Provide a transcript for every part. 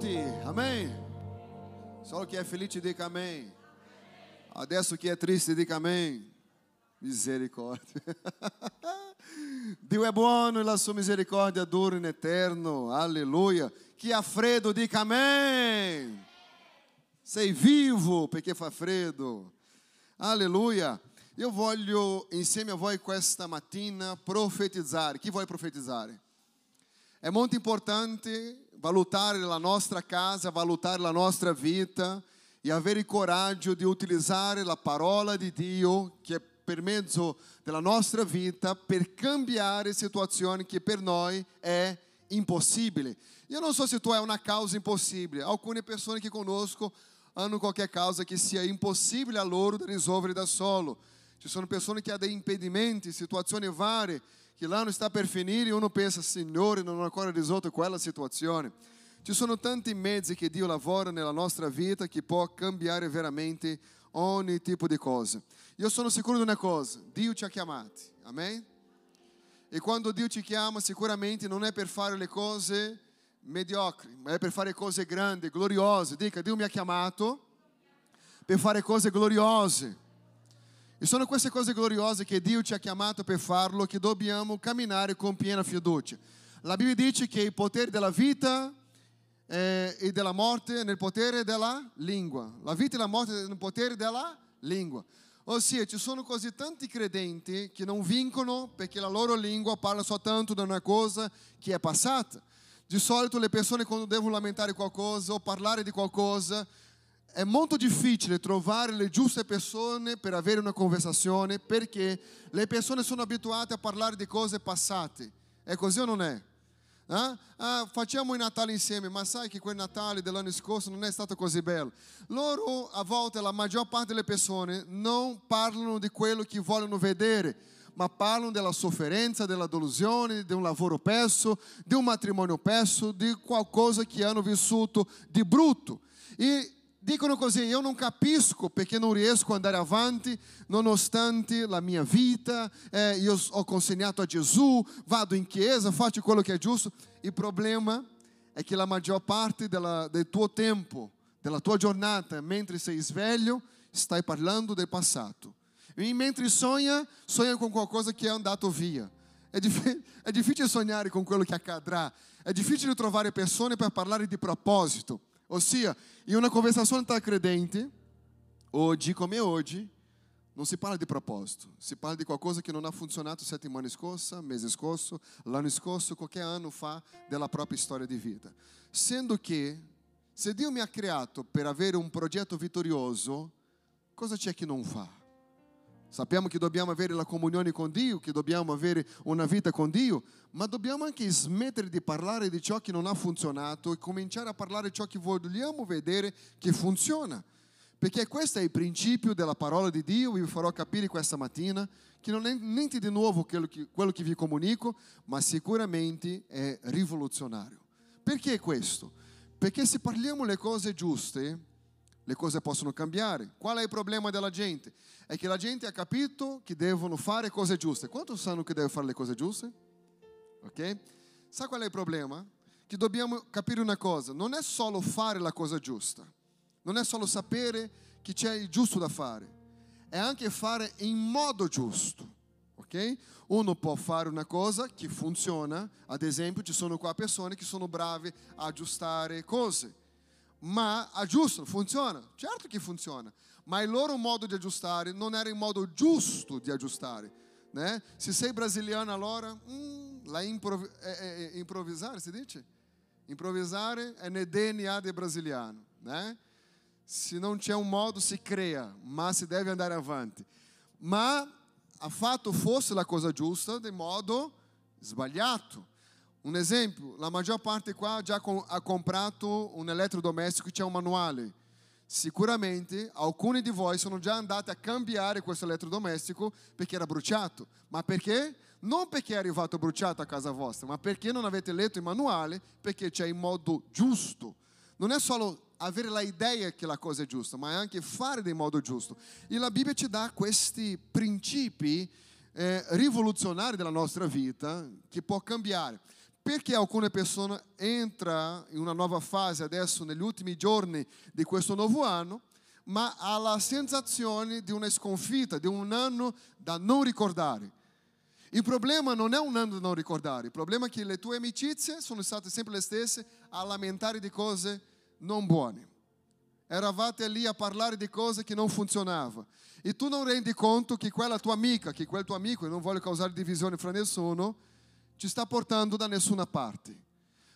tutti, amém? Só chi è felice dica amém. Adesso chi è triste dica amém. Misericórdia. Dio è buono e la sua misericordia dura in eterno. Alleluia. Chi ha freddo dica amém. Sei vivo perché fa freddo. Alleluia. Io voglio insieme a voi questa mattina profetizzare. Chi vuole profetizzare? È molto importante valutare la nostra casa, valutare la nostra vita e avere il coraggio di utilizzare la parola Dio che è per mezzo della nostra vita per cambiare situazioni che per noi è impossibile. Io non so se tu hai una causa impossibile. Alcune persone che conosco hanno qualche causa che sia impossibile a loro di risolvere da solo. Ci sono persone che dei impedimenti, situazioni varie che l'anno sta per finire e uno pensa, Signore, non ho ancora risolto quella situazione. Ci sono tanti mezzi che Dio lavora nella nostra vita che può cambiare veramente ogni tipo di cosa. Io sono sicuro di una cosa, Dio ci ha chiamati, amen? E quando Dio ci chiama sicuramente non è per fare le cose mediocri, ma è per fare cose grandi, gloriose. Dica, Dio mi ha chiamato per fare cose gloriose. E sono queste cose gloriose che Dio ci ha chiamato per farlo che dobbiamo camminare con piena fiducia. La Bibbia dice che il potere della vita eh, e della morte è nel potere della lingua. La vita e la morte è nel potere della lingua. Ossia, ci sono così tanti credenti che non vincono perché la loro lingua parla soltanto di una cosa che è passata. Di solito le persone quando devono lamentare qualcosa o parlare di qualcosa è molto difficile trovare le giuste persone per avere una conversazione perché le persone sono abituate a parlare di cose passate. È così o non è? Eh? Ah, facciamo il Natale insieme, ma sai che quel Natale dell'anno scorso non è stato così bello. Loro, a volte, la maggior parte delle persone non parlano di quello che vogliono vedere, ma parlano della sofferenza, della delusione, di un lavoro perso, di un matrimonio perso, di qualcosa che hanno vissuto di brutto. E dicono così, io non capisco perché non riesco ad andare avanti nonostante la mia vita, eh, io ho consegnato a Gesù, vado in chiesa, faccio quello che è giusto. Il problema è che la maggior parte della, del tuo tempo, della tua giornata, mentre sei sveglio, stai parlando del passato. E mentre sogna, sogna con qualcosa che è andato via. È, dif- è difficile sognare con quello che accadrà, è difficile trovare persone per parlare di proposito. Ossia, in una conversazione tra credenti, oggi come oggi, non si parla di proposito, si parla di qualcosa che non ha funzionato settimana scorsa, mese scorso, l'anno scorso, qualche anno fa della propria storia di vita. Sendo che, se Dio mi ha creato per avere un progetto vittorioso, cosa c'è che non fa? Sappiamo che dobbiamo avere la comunione con Dio, che dobbiamo avere una vita con Dio, ma dobbiamo anche smettere di parlare di ciò che non ha funzionato e cominciare a parlare di ciò che vogliamo vedere che funziona. Perché questo è il principio della parola di Dio, vi farò capire questa mattina, che non è niente di nuovo quello che, quello che vi comunico, ma sicuramente è rivoluzionario. Perché questo? Perché se parliamo le cose giuste, le cose possono cambiare. Qual è il problema della gente? È che la gente ha capito che devono fare cose giuste. Quanto sanno che devono fare le cose giuste? Ok? Sa qual è il problema? Che dobbiamo capire una cosa, non è solo fare la cosa giusta, non è solo sapere che c'è il giusto da fare, è anche fare in modo giusto. Ok? Uno può fare una cosa che funziona, ad esempio ci sono qua persone che sono brave a aggiustare cose ma aggiustano, funziona, certo che funziona, ma il loro modo di aggiustare non era il modo giusto di aggiustare. Né? Se sei brasiliano allora, hum, la improv é, é, é, improvisare, si dice? È nel DNA del brasiliano. Né? Se não c'è un modo, si crea, ma si deve andare avanti. Ma ha fatto forse la cosa giusta di modo sbagliato. Un esempio, la maggior parte qua già ha comprato un elettrodomestico che c'è un manuale. Sicuramente alcuni di voi sono già andati a cambiare questo elettrodomestico perché era bruciato. Ma perché? Non perché è arrivato bruciato a casa vostra, ma perché non avete letto il manuale, perché c'è il modo giusto. Non è solo avere la idea che la cosa è giusta, ma è anche fare in modo giusto. E la Bibbia ci dà questi principi eh, rivoluzionari della nostra vita che può cambiare. Perché alcune persone entrano in una nuova fase adesso, negli ultimi giorni di questo nuovo anno, ma ha la sensazione di una sconfitta, di un anno da non ricordare. Il problema non è un anno da non ricordare, il problema è che le tue amicizie sono state sempre le stesse a lamentare di cose non buone. Eravate lì a parlare di cose che non funzionavano. E tu non rendi conto che quella tua amica, che quel tuo amico, e non voglio causare divisione fra nessuno, ci sta portando da nessuna parte.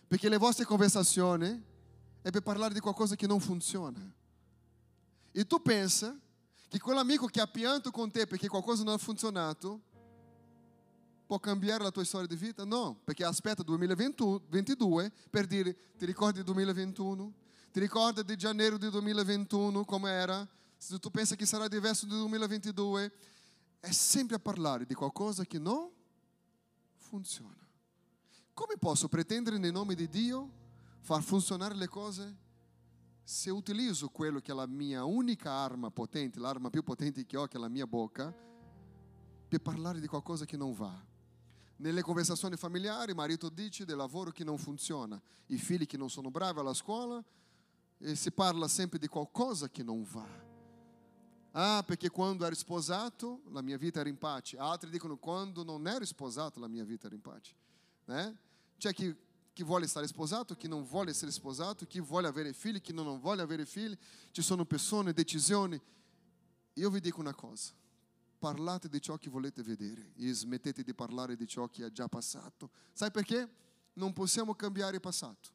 Perché le vostre conversazioni è per parlare di qualcosa che non funziona. E tu pensa che quell'amico che ha pianto con te perché qualcosa non ha funzionato può cambiare la tua storia di vita? No, perché aspetta 2022 per dire ti ricordi del 2021? Ti ricordi di janeiro di 2021 come era? Se tu pensa che sarà diverso del 2022, è sempre a parlare di qualcosa che non funziona. Come posso pretendere nel nome di Dio far funzionare le cose se utilizzo quello che è la mia unica arma potente, l'arma più potente che ho, che è la mia bocca, per parlare di qualcosa che non va? Nelle conversazioni familiari, il marito dice del lavoro che non funziona, i figli che non sono bravi alla scuola, e si parla sempre di qualcosa che non va. Ah, perché quando ero sposato la mia vita era in pace. Altri dicono quando non ero sposato la mia vita era in pace. Né? C'è chi, chi vuole stare sposato, chi non vuole essere sposato, chi vuole avere figli, chi non vuole avere figli. Ci sono persone, decisioni. Io vi dico una cosa. Parlate di ciò che volete vedere e smettete di parlare di ciò che è già passato. Sai perché? Non possiamo cambiare il passato,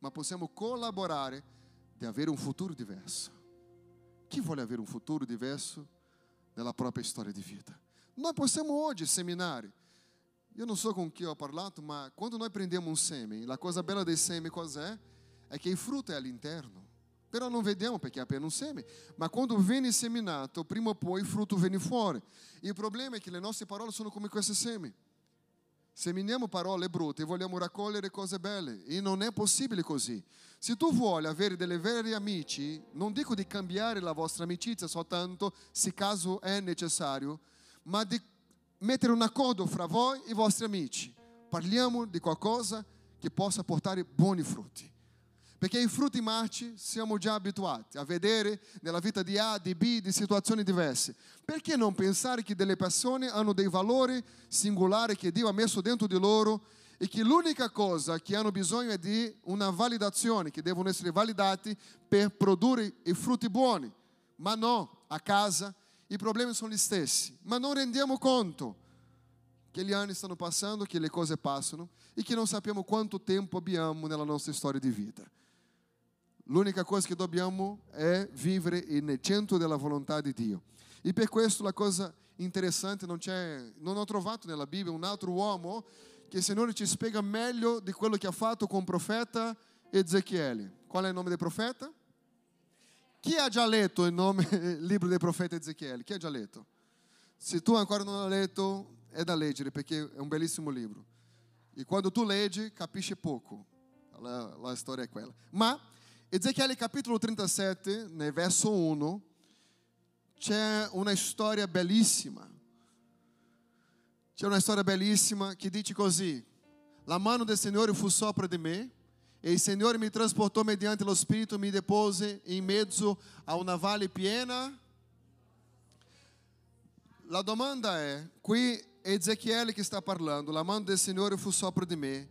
ma possiamo collaborare di avere un futuro diverso. Chi vuole avere un futuro diverso nella propria storia di vita? Noi possiamo oggi seminare. Io non so con chi ho parlato, ma quando noi prendiamo un seme, la cosa bella del seme cos'è? È che il frutto è all'interno. Però non vediamo perché è appena un seme. Ma quando viene seminato, prima o poi il frutto viene fuori. Il problema è che le nostre parole sono come queste seme. Seminiamo parole brutte e vogliamo raccogliere cose belle. E non è possibile così. Se tu vuoi avere delle vere amici, non dico di cambiare la vostra amicizia soltanto se caso è necessario, ma di mettere un accordo fra voi e i vostri amici. Parliamo di qualcosa che possa portare buoni frutti. Perché i frutti marci siamo già abituati a vedere nella vita di A, di B, di situazioni diverse. Perché non pensare che delle persone hanno dei valori singolari che Dio ha messo dentro di loro e che l'unica cosa che hanno bisogno è di una validazione, che devono essere validati per produrre i frutti buoni. Ma no, a casa i problemi sono gli stessi, ma non rendiamo conto che gli anni stanno passando, che le cose passano e che non sappiamo quanto tempo abbiamo nella nostra storia di vita. L'unica cosa che dobbiamo è vivere nel centro della volontà di Dio. E per questo la cosa interessante non c'è, non ho trovato nella Bibbia un altro uomo che il Signore ci spiega meglio di quello che ha fatto con il profeta Ezechiele. Qual è il nome del profeta? Chi ha già letto il, nome, il libro del profeta Ezechiele? Chi ha già letto? Se tu ancora non hai letto, è da leggere perché è un bellissimo libro. E quando tu leggi, capisci poco. La, la storia è quella. Ma Ezechiele capitolo 37, nel verso 1, c'è una storia bellissima c'è una storia bellissima che dice così: La mano del Signore fu sopra di me, e il Signore mi trasportò mediante lo Spirito, mi depose in mezzo a una valle piena. La domanda è, qui è Ezechiele che sta parlando, la mano del Signore fu sopra di me,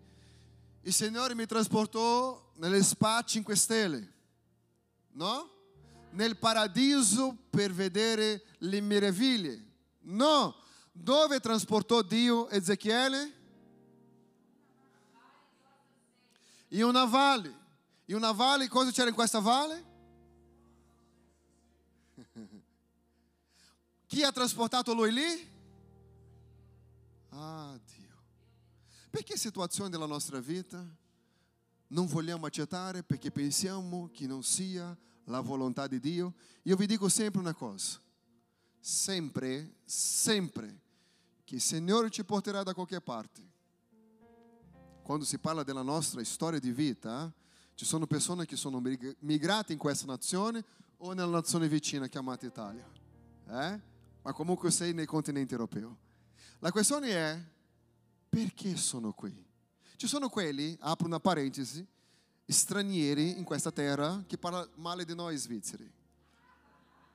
il Signore mi trasportò nelle spa 5 stelle, no? Nel paradiso per vedere le meraviglie, no? Dove trasportò Dio Ezechiele? In una valle. In una valle, cosa c'era in questa valle? Chi ha trasportato lui lì? Perché situazioni della nostra vita non vogliamo accettare perché pensiamo che non sia la volontà di Dio? Io vi dico sempre una cosa. Sempre, sempre che il Signore ci porterà da qualche parte. Quando si parla della nostra storia di vita, ci sono persone che sono migrate in questa nazione o nella nazione vicina chiamata Italia. Eh? Ma comunque sei nel continente europeo. La questione è perché sono qui? Ci sono quelli, apro una parentesi, stranieri in questa terra che parlano male di noi svizzeri.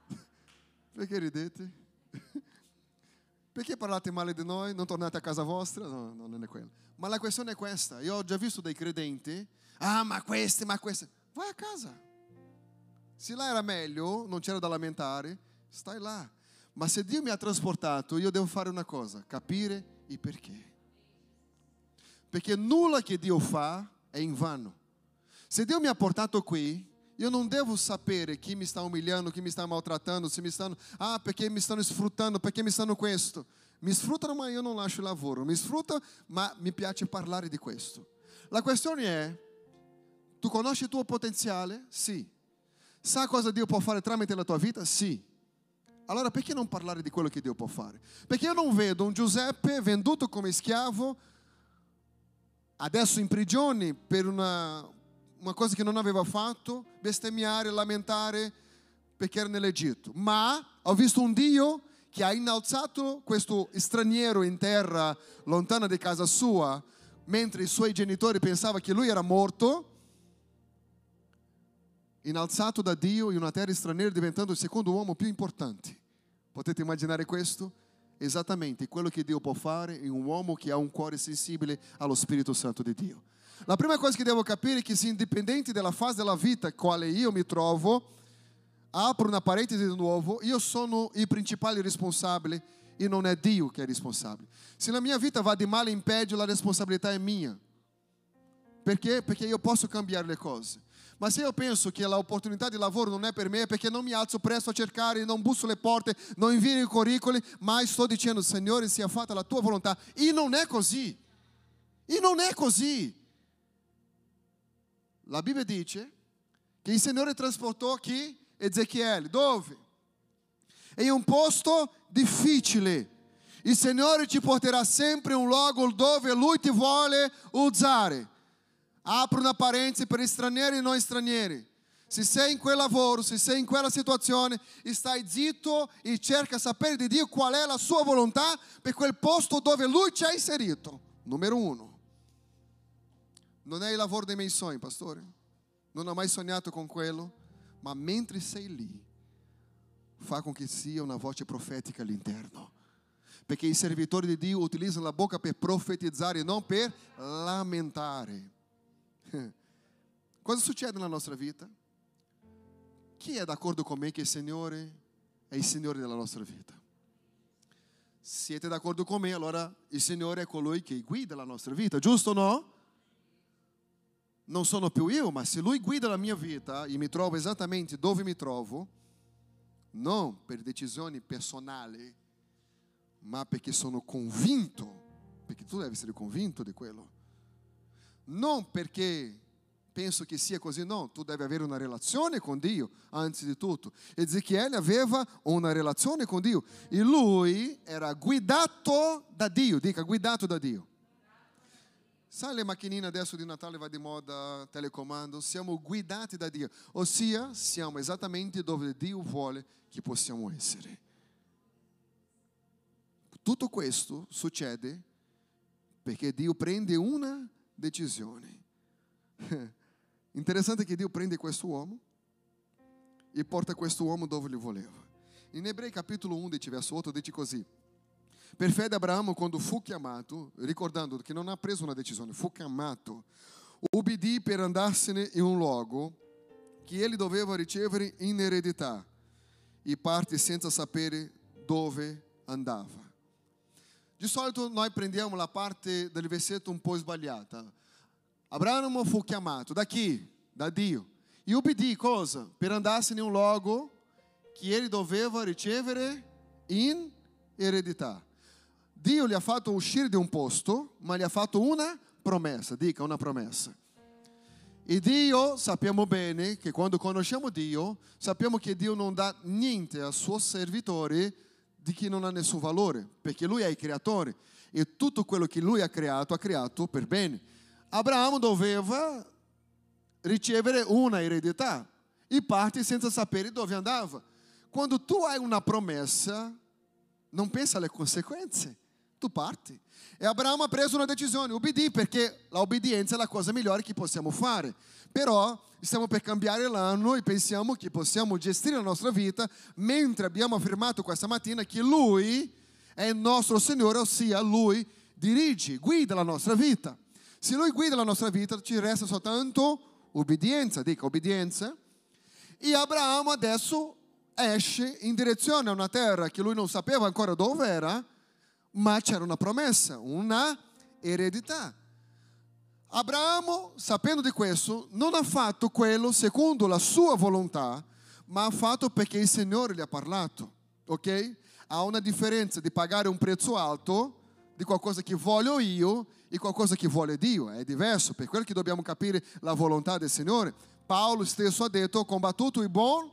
Perché ridete? Perché parlate male di noi? Non tornate a casa vostra? No, no, non è quello. Ma la questione è questa. Io ho già visto dei credenti. Ah, ma questi, ma questi. Vai a casa. Se là era meglio, non c'era da lamentare, stai là. Ma se Dio mi ha trasportato, io devo fare una cosa, capire il perché. Perché nulla che Dio fa è in vano. Se Dio mi ha portato qui, io non devo sapere chi mi sta umiliando, chi mi sta maltrattando, se mi stanno, ah, perché mi stanno sfruttando, perché mi stanno questo. Mi sfruttano, ma io non lascio il lavoro. Mi sfruttano, ma mi piace parlare di questo. La questione è, tu conosci il tuo potenziale? Sì. Sa cosa Dio può fare tramite la tua vita? Sì. Allora perché non parlare di quello che Dio può fare? Perché io non vedo un Giuseppe venduto come schiavo, adesso in prigione per una, una cosa che non aveva fatto, bestemmiare, lamentare perché era nell'Egitto. Ma ho visto un Dio che ha innalzato questo straniero in terra lontana di casa sua, mentre i suoi genitori pensavano che lui era morto, innalzato da Dio in una terra straniera diventando il secondo uomo più importante. Potete immaginare questo? Esattamente quello che Dio può fare in un uomo che ha un cuore sensibile allo Spirito Santo di Dio. La prima cosa che devo capire è che se indipendente dalla fase della vita quale io mi trovo, apro una parentesi di nuovo, io sono il principale responsabile e non è Dio che è responsabile. Se la mia vita va di male in peggio, la responsabilità è mia. Perché? Perché io posso cambiare le cose. Ma se io penso che l'opportunità di lavoro non è per me, è perché non mi alzo presto a cercare, non busso le porte, non invio i curricoli, ma sto dicendo, Signore, sia fatta la tua volontà. E non è così. E non è così. La Bibbia dice che il Signore trasportò chi? Ezechiele. Dove? In un posto difficile. Il Signore ti porterà sempre in un luogo dove Lui ti vuole usare. Apro una parentesi per stranieri e non stranieri. Se sei in quel lavoro, se sei in quella situazione, stai zitto e cerca sapere di Dio qual è la sua volontà per quel posto dove Lui ci ha inserito. Numero uno. Non è il lavoro dei miei sogni, pastore. Non ho mai sognato con quello, ma mentre sei lì, fa con che sia una voce profetica all'interno. Perché i servitori di Dio utilizzano la bocca per profetizzare, non per lamentare. Cosa succede nella nostra vita? Chi è d'accordo con me che il Signore è il Signore della nostra vita? Siete d'accordo con me? Allora il Signore è colui che guida la nostra vita, giusto o no? Non sono più io, ma se Lui guida la mia vita e mi trovo esattamente dove mi trovo, non per decisioni personali, ma perché sono convinto, perché tu devi essere convinto di quello non perché penso che sia così, no, tu devi avere una relazione con Dio, anzi di tutto. Ezechiele aveva una relazione con Dio e lui era guidato da Dio, dica guidato da Dio. Sai le macchinine adesso di Natale va di moda, telecomando? Siamo guidati da Dio, ossia siamo esattamente dove Dio vuole che possiamo essere. Tutto questo succede perché Dio prende una decisione. Interessante che Dio prende questo uomo e porta questo uomo dove lui voleva. In Ebrei capitolo 11, verso 8, dice così. Per fede Abramo, quando fu chiamato, ricordando che non ha preso una decisione, fu chiamato, ubbidì per andarsene in un luogo che ele doveva ricevere in eredità e parte senza sapere dove andava. Di solito noi prendiamo la parte del versetto un po' sbagliata. Abramo fu chiamato da chi? Da Dio. E ubbidì cosa? Per andarsene un luogo che ele doveva ricevere in eredità. Dio gli ha fatto uscire di un posto, ma gli ha fatto una promessa, dica una promessa. E Dio sappiamo bene che quando conosciamo Dio, sappiamo che Dio non dà niente al suo servitore di chi non ha nessun valore, perché lui è il creatore e tutto quello che lui ha creato ha creato per bene. Abramo doveva ricevere una eredità e parte senza sapere dove andava. Quando tu hai una promessa, non pensa alle conseguenze. Tu parti. E Abramo ha preso una decisione, ubbidì perché l'obbedienza è la cosa migliore che possiamo fare. Però stiamo per cambiare l'anno e pensiamo che possiamo gestire la nostra vita mentre abbiamo affermato questa mattina che Lui è il nostro Signore, ossia Lui dirige, guida la nostra vita. Se Lui guida la nostra vita ci resta soltanto obbedienza, dica obbedienza. E Abramo adesso esce in direzione a una terra che lui non sapeva ancora dove era, ma c'era una promessa, una eredità. Abramo, sapendo di questo, non ha fatto quello secondo la sua volontà, ma ha fatto perché il Signore gli ha parlato. Ok? Há una differenza di pagare un prezzo alto di qualcosa che voglio io e qualcosa che vuole Dio. È diverso, per quello che dobbiamo capire la volontà del Signore. Paolo stesso ha detto: ho combattuto il buon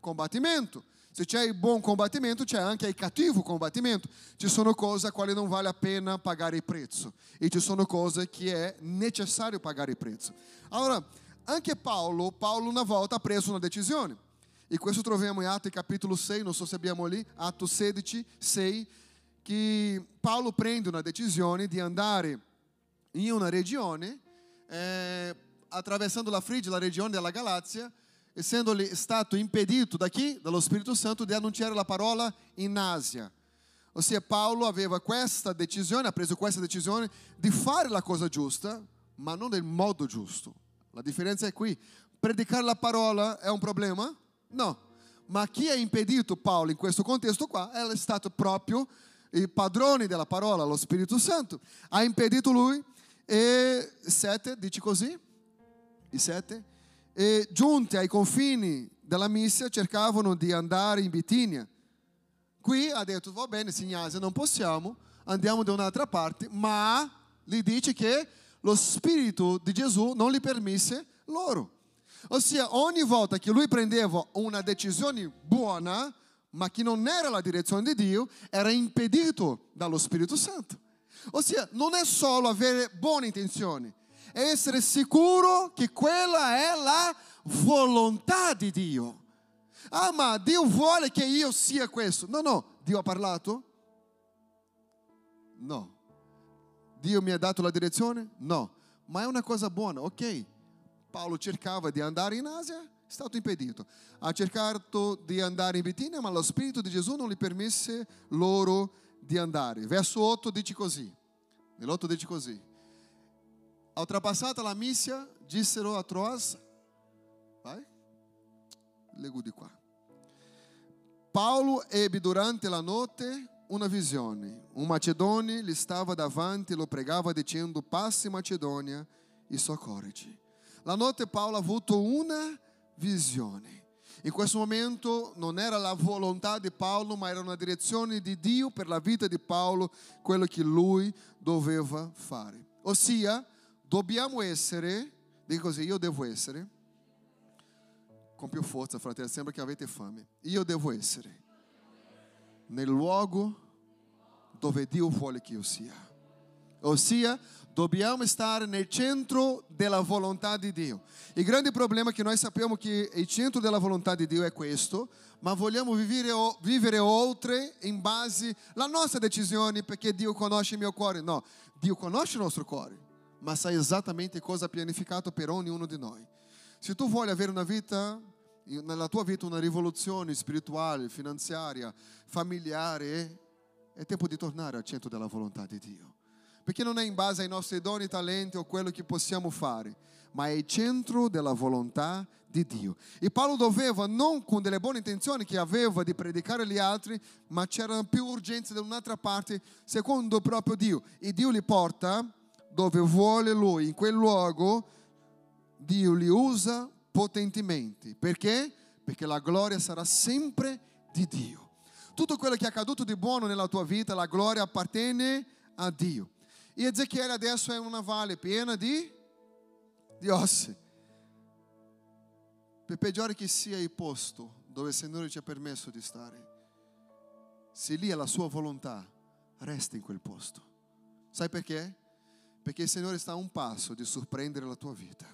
combattimento. Se c'è il buon combattimento, c'è anche il cattivo combattimento. Ci sono cose a quali non vale la pena pagare il prezzo e ci sono cose che è necessario pagare il prezzo. Allora, anche Paolo, Paolo una volta ha preso una decisione. E questo troviamo in Atti capitolo 6, non so se abbiamo lì, Atto 16, 6, che Paolo prende una decisione di andare in una regione, eh, attraversando la Frigia, la regione della Galazia, essendo stato impedito da chi? Dallo Spirito Santo di annunciare la parola in Asia. Ossia Paolo aveva questa decisione, ha preso questa decisione di fare la cosa giusta, ma non nel modo giusto. La differenza è qui. Predicare la parola è un problema? No. Ma chi ha impedito Paolo in questo contesto qua è stato proprio il padrone della parola, lo Spirito Santo. Ha impedito lui e sette, dice così? I sette? E giunti ai confini della Missia cercavano di andare in Bitinia. Qui ha detto, va bene Signase, non possiamo, andiamo da un'altra parte, ma gli dice che lo Spirito di Gesù non gli permise loro. Ossia, ogni volta che lui prendeva una decisione buona, ma che non era la direzione di Dio, era impedito dallo Spirito Santo. Ossia, non è solo avere buone intenzioni, essere sicuro che quella è la volontà di Dio. Ah, ma Dio vuole che io sia questo. No, no, Dio ha parlato? No. Dio mi ha dato la direzione? No. Ma è una cosa buona, ok. Paolo cercava di andare in Asia, è stato impedito. Ha cercato di andare in Bitinia, ma lo Spirito di Gesù non gli permise loro di andare. Verso 8 dice così. Nell'8 dice così. Ultrapassata la missia, dissero a Troas, vai, leggo di qua. Paolo ebbe durante la notte una visione. Un macedone gli stava davanti e lo pregava dicendo, passi Macedonia e soccorriti. La notte Paolo ha avuto una visione. In questo momento non era la volontà di Paolo, ma era una direzione di Dio per la vita di Paolo, quello che lui doveva fare. Ossia, Dobbiamo essere, dica così, io devo essere, con più forza fratelli, sembra che avete fame, io devo essere nel luogo dove Dio vuole che io sia. Ossia, dobbiamo stare nel centro della volontà di Dio. Il grande problema è che noi sappiamo che il centro della volontà di Dio è questo, ma vogliamo vivere, vivere oltre in base alla nostra decisione perché Dio conosce il mio cuore. No, Dio conosce il nostro cuore ma sa esattamente cosa ha pianificato per ognuno di noi. Se tu vuoi avere una vita, nella tua vita una rivoluzione spirituale, finanziaria, familiare, è tempo di tornare al centro della volontà di Dio. Perché non è in base ai nostri doni, talenti o quello che possiamo fare, ma è il centro della volontà di Dio. E Paolo doveva, non con delle buone intenzioni che aveva di predicare agli altri, ma c'erano più urgenze da un'altra parte, secondo proprio Dio. E Dio li porta dove vuole Lui, in quel luogo, Dio li usa potentemente. Perché? Perché la gloria sarà sempre di Dio. Tutto quello che è accaduto di buono nella tua vita, la gloria appartiene a Dio. E Ezechiele adesso è una valle piena di, di ossa. Per peggiore che sia il posto dove il Signore ci ha permesso di stare, se lì è la sua volontà, resta in quel posto. Sai perché? Perché il Signore sta a un passo di sorprendere la tua vita.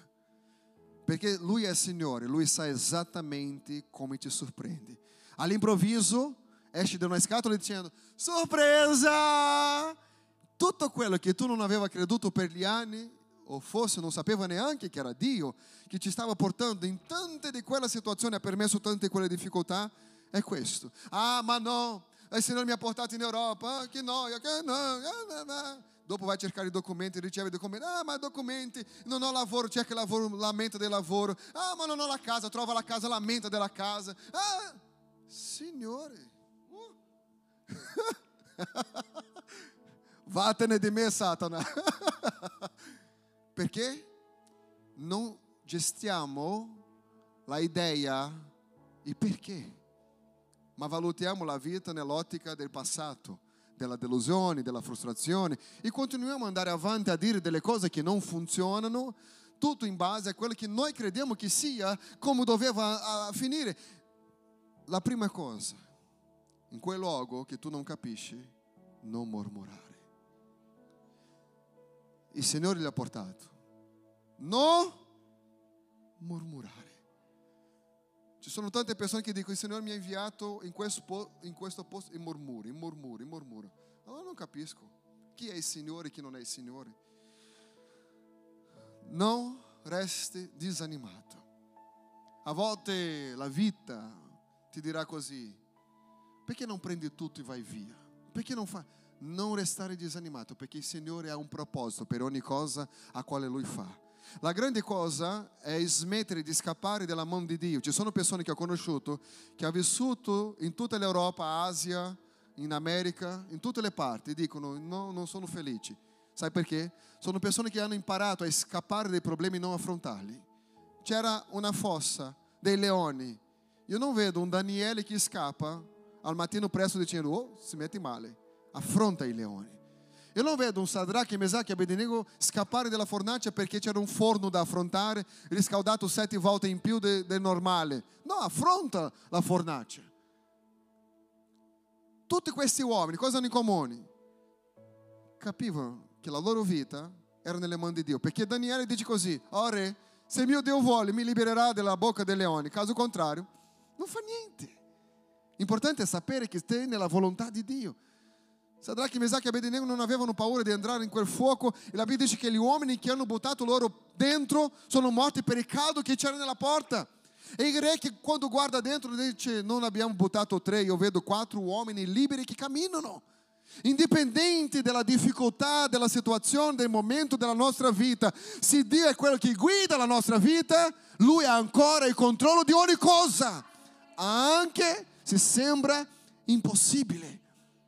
Perché Lui è Signore, Lui sa esattamente come ti sorprende. All'improvviso esce da una scatola dicendo sorpresa! Tutto quello che tu non aveva creduto per gli anni, o forse non sapeva neanche che era Dio che ti stava portando in tante di quelle situazioni, ha permesso tante di quelle difficoltà, è questo. Ah, ma no, il Signore mi ha portato in Europa, che noia, che no. Dopo vai a cercare i documenti, riceve i documenti, ah ma documenti, non ho lavoro, cerca lavoro, lamenta del lavoro, ah ma non ho la casa, trova la casa, lamenta della casa. Ah, Signore, uh. vattene di me Satana. Perché non gestiamo la idea, il perché, ma valutiamo la vita nell'ottica del passato, della delusione, della frustrazione e continuiamo ad andare avanti a dire delle cose che non funzionano, tutto in base a quello che noi crediamo che sia come doveva finire. La prima cosa, in quel luogo che tu non capisci, non mormorare. Il Signore gli ha portato. Non mormorare. Ci sono tante persone che dicono il Signore mi ha inviato in questo, in questo posto e mormuri, mormuri, mormura. Allora non capisco chi è il Signore e chi non è il Signore. Non resti disanimato. A volte la vita ti dirà così, perché non prendi tutto e vai via? Perché non fai? Non restare disanimato, perché il Signore ha un proposito per ogni cosa a quale Lui fa. La grande cosa è smettere di scappare dalla mano di Dio. Ci sono persone che ho conosciuto che hanno vissuto in tutta l'Europa, Asia, in America, in tutte le parti e dicono no, non sono felici. Sai perché? Sono persone che hanno imparato a scappare dai problemi e non affrontarli. C'era una fossa dei leoni. Io non vedo un Daniele che scappa al mattino presto dicendo oh, si mette male. Affronta i leoni. Io non vedo un Sadrach, Mesach e Abednego scappare dalla fornace perché c'era un forno da affrontare, riscaldato sette volte in più del de normale. No, affronta la fornace. Tutti questi uomini cosa hanno in comune? Capivano che la loro vita era nelle mani di Dio. Perché Daniele dice così, oh re, se mio Dio vuole mi libererà dalla bocca dei leoni. Caso contrario, non fa niente. L'importante è sapere che stai nella volontà di Dio. Sadrach, Mesach e Abednego non avevano paura di entrare in quel fuoco e la Bibbia dice che gli uomini che hanno buttato loro dentro sono morti per il caldo che c'era nella porta. E il re che quando guarda dentro dice non abbiamo buttato tre, io vedo quattro uomini liberi che camminano. Indipendente dalla difficoltà, della situazione, del momento della nostra vita, se Dio è quello che guida la nostra vita, Lui ha ancora il controllo di ogni cosa, anche se sembra impossibile.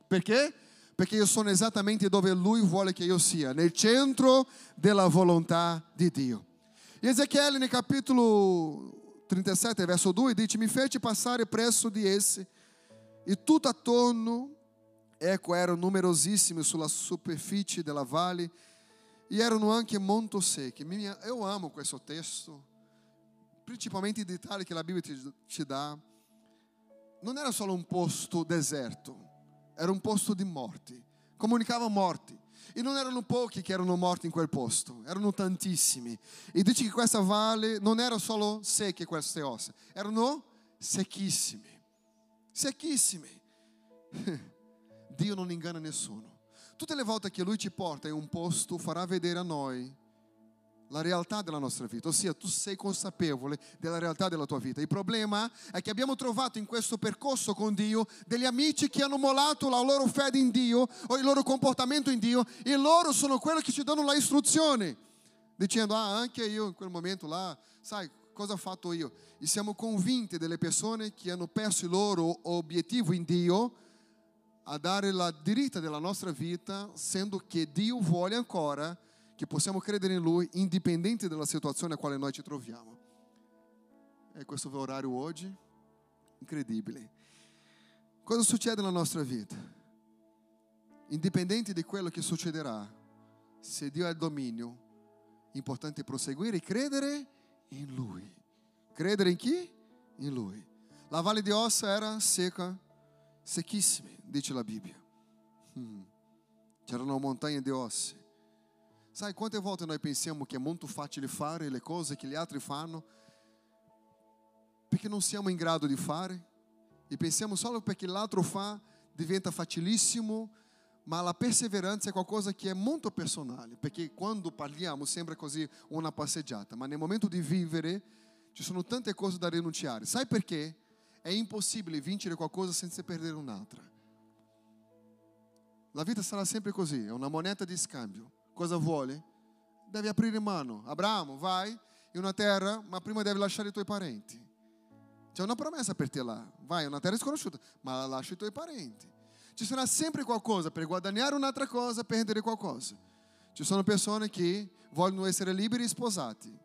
Perché? Perché io sono esattamente dove Lui vuole che io sia, nel centro della volontà di Dio. Ezechiele, nel capitolo 37, verso 2, dice: Mi fece passare presso di essi, e tutto attorno, ecco, erano numerosissimi sulla superficie della valle, e erano anche molto secchi. Eu amo questo testo, principalmente i dettagli che la Bibbia ti, ti dà. Non era solo un posto deserto, era un posto di morti, comunicava morti. E non erano pochi che erano morti in quel posto, erano tantissimi. E dice che questa valle non era solo secche queste ossa, erano secchissime. Secchissime. Dio non inganna nessuno. Tutte le volte che Lui ci porta in un posto farà vedere a noi la realtà della nostra vita, ossia tu sei consapevole della realtà della tua vita. Il problema è che abbiamo trovato in questo percorso con Dio degli amici che hanno mollato la loro fede in Dio o il loro comportamento in Dio e loro sono quelli che ci danno la istruzione, dicendo ah anche io in quel momento là, sai cosa ho fatto io? E siamo convinti delle persone che hanno perso il loro obiettivo in Dio a dare la diritta della nostra vita, sendo che Dio vuole ancora che possiamo credere in Lui indipendente dalla situazione a quale noi ci troviamo. E questo è l'orario oggi? Incredibile. Cosa succede nella nostra vita? Indipendente di quello che succederà, se Dio ha il dominio, è importante proseguire e credere in Lui. Credere in chi? In Lui. La valle di Ossa era secca, secchissima, dice la Bibbia. Hmm. C'erano montagne di ossa. Sai quante volte noi pensiamo che è molto facile fare le cose che gli altri fanno perché non siamo in grado di fare e pensiamo solo perché l'altro fa diventa facilissimo, ma la perseveranza è qualcosa che è molto personale, perché quando parliamo sembra così una passeggiata, ma nel momento di vivere ci sono tante cose da rinunciare. Sai perché? È impossibile vincere qualcosa senza perdere un'altra. La vita sarà sempre così, è una moneta di scambio. Cosa vuole? Devi aprire mano. Abramo, vai in una terra, ma prima devi lasciare i tuoi parenti. C'è una promessa per te là. Vai in una terra sconosciuta, ma la lasci ai tuoi parenti. Ci sarà sempre qualcosa per guadagnare un'altra cosa, perdere qualcosa. Ci sono persone che vogliono essere liberi e sposati.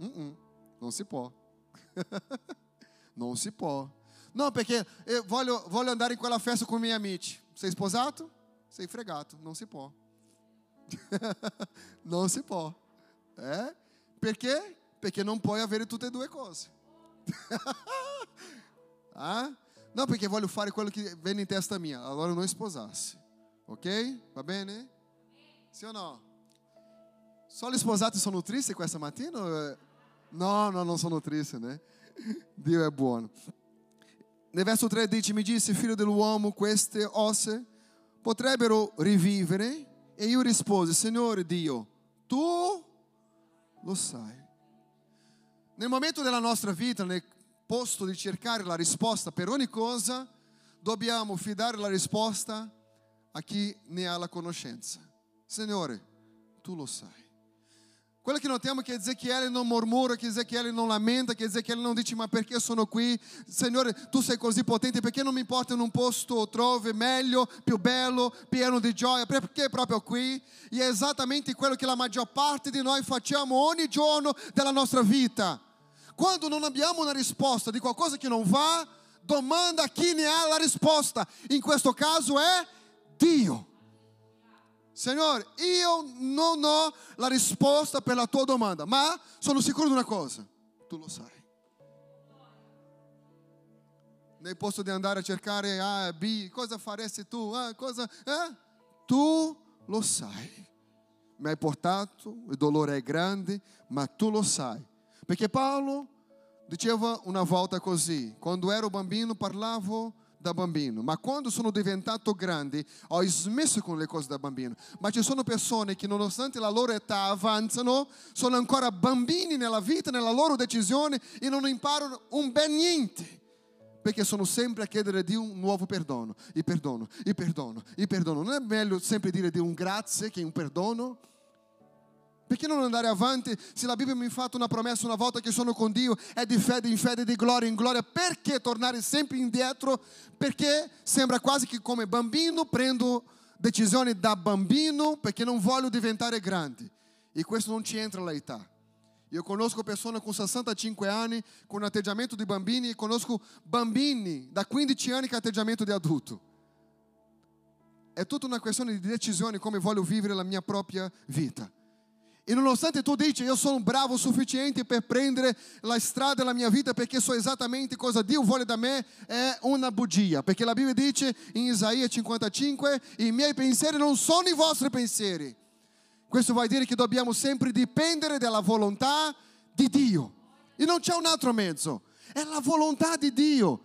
Mm-mm, non si può. non si può. No, perché voglio, voglio andare in quella festa con i miei amici. Sei sposato? Sei fregato. Non si può. non si può. Eh? Perché? Perché non puoi avere tutte e due cose. ah? Não, perché voglio fare quello che venne in testa mia, allora non sposarsi. Ok? Va bene? Sì o no? Solo sposati sono tristi questa mattina? No, no, non sono tristi, né? Dio è buono. Nel verso 3 dice, mi disse, figlio dell'uomo, queste ossa potrebbero rivivere? E io risposi, Signore Dio, tu lo sai. Nel momento della nostra vita, nel posto di cercare la risposta per ogni cosa, dobbiamo fidare la risposta a chi ne ha la conoscenza. Signore, tu lo sai. Quello che notiamo è che Ezechiele non mormora, che Ezechiele non lamenta, che Ezechiele non dice ma perché sono qui? Signore, tu sei così potente, perché non mi porti in un posto trove meglio, più bello, pieno di gioia? Perché proprio qui? E è esattamente quello che la maggior parte di noi facciamo ogni giorno della nostra vita. Quando non abbiamo una risposta di qualcosa che non va, domanda chi ne ha la risposta. In questo caso è Dio. Signore, io non ho la risposta per la tua domanda, ma sono sicuro di una cosa, tu lo sai. Nel posto di andare a cercare A B, cosa faresti tu? Ah, cosa, eh? Tu lo sai. Mi hai portato, il dolore è grande, ma tu lo sai. Perché Paolo diceva una volta così, quando ero bambino parlavo da bambino, ma quando sono diventato grande ho smesso con le cose da bambino. Ma ci sono persone che nonostante la loro età avanzano, sono ancora bambini nella vita, nella loro decisione e non imparano un ben niente. Perché sono sempre a chiedere a Dio un nuovo perdono, il perdono, il perdono, il perdono. Non è meglio sempre dire di un grazie che un perdono? Perché non andare avanti se la Bibbia mi fatto una promessa una volta che sono con Dio è di fede in fede, di gloria in gloria? Perché tornare sempre indietro? Perché sembra quasi che come bambino prendo decisioni da bambino perché non voglio diventare grande. E questo non ci entra l'età. Io conosco persone con 65 anni con atteggiamento di bambini e conosco bambini da 15 anni con atteggiamento di adulto. È tutta una questione di decisione come voglio vivere la mia propria vita. E nonostante tu dici io sono bravo o sufficiente per prendere la strada della mia vita perché so esattamente cosa Dio vuole da me, è una bugia. Perché la Bibbia dice in Isaia 55, i miei pensieri non sono i vostri pensieri. Questo vuol dire che dobbiamo sempre dipendere dalla volontà di Dio. E non c'è un altro mezzo, è la volontà di Dio.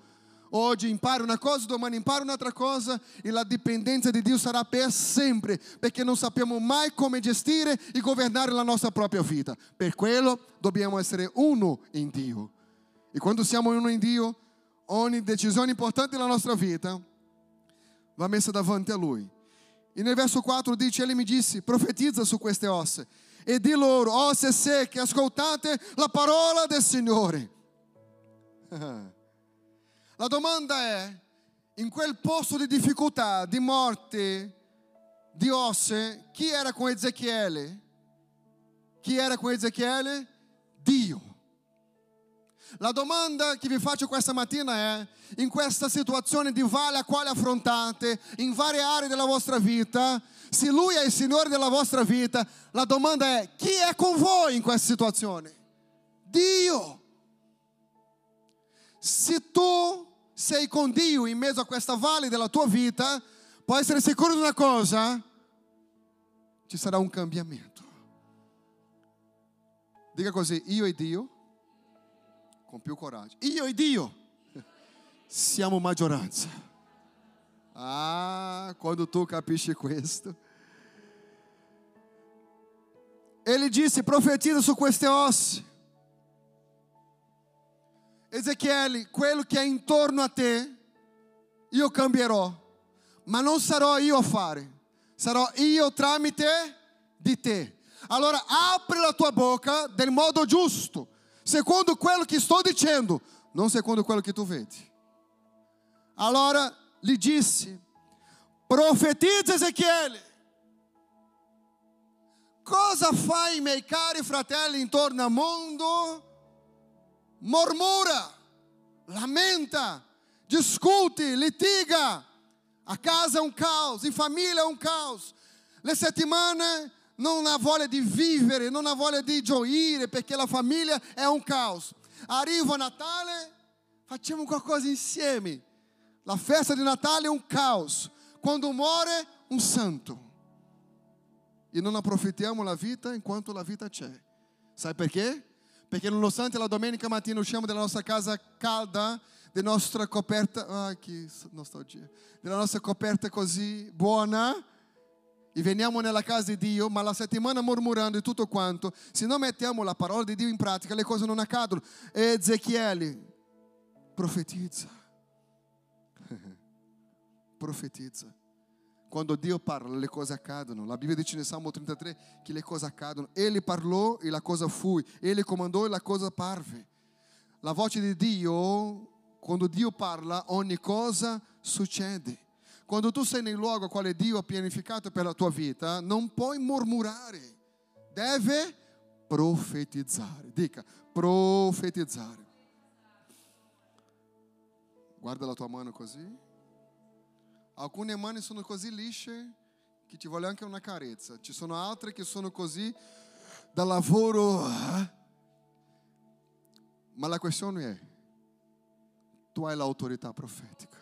Oggi imparo una cosa, domani imparo un'altra cosa e la dipendenza di Dio sarà per sempre, perché non sappiamo mai come gestire e governare la nostra propria vita. Per quello dobbiamo essere uno in Dio. E quando siamo uno in Dio, ogni decisione importante della nostra vita va messa davanti a Lui. E nel verso 4 dice, Ele mi disse, profetizza su queste ossa e di loro, ossa secche, ascoltate la parola del Signore. La domanda è, in quel posto di difficoltà, di morte, di osse, chi era con Ezechiele? Chi era con Ezechiele? Dio. La domanda che vi faccio questa mattina è, in questa situazione di valle a quale affrontate, in varie aree della vostra vita, se Lui è il Signore della vostra vita, la domanda è, chi è con voi in questa situazione? Dio. Se tu sei con Dio in mezzo a questa valle della tua vita, puoi essere sicuro di una cosa, ci sarà un cambiamento. Dica così, io e Dio, con più coraggio, io e Dio, siamo maggioranza. Ah, quando tu capisci questo. Ele disse: profetiza su queste ossa. Ezequiele, quello che è intorno a te, io cambierò, ma non sarò io a fare, sarò io tramite di te. Allora apri la tua bocca del modo giusto, secondo quello che sto dicendo, non secondo quello che tu vedi. Allora gli disse: profetizza Ezechiele. Cosa fai, miei cari fratelli, intorno al mondo? Mormura, lamenta, discute, litiga. A casa è un caos, in famiglia è un caos. Le settimane non ha voglia di vivere, non ha voglia di gioire perché la famiglia è un caos. Arriva Natale, facciamo qualcosa insieme. La festa di Natale è un caos. Quando muore, un santo. E non approfittiamo la vita enquanto la vita c'è. Sai perché? Perché nonostante la domenica mattina usciamo dalla nostra casa calda, della nostra coperta, ah che nostalgia, della nostra coperta così buona, e veniamo nella casa di Dio, ma la settimana mormorando e tutto quanto, se non mettiamo la parola di Dio in pratica, le cose non accadono. Ezechiele profetizza. profetizza. Quando Dio parla, le cose accadono. La Bibbia dice nel Salmo 33 che le cose accadono. Ele parlò e la cosa fu. Ele comandò e la cosa parve. La voce di Dio, quando Dio parla, ogni cosa succede. Quando tu sei nel luogo a quale Dio ha pianificato per la tua vita, non puoi mormorare. Deve profetizzare. Dica, profetizzare. Guarda la tua mano così. Alcune mani sono così lisce che ci vuole anche una carezza. Ci sono altre che sono così da lavoro. Ma la questione è, tu hai l'autorità profetica.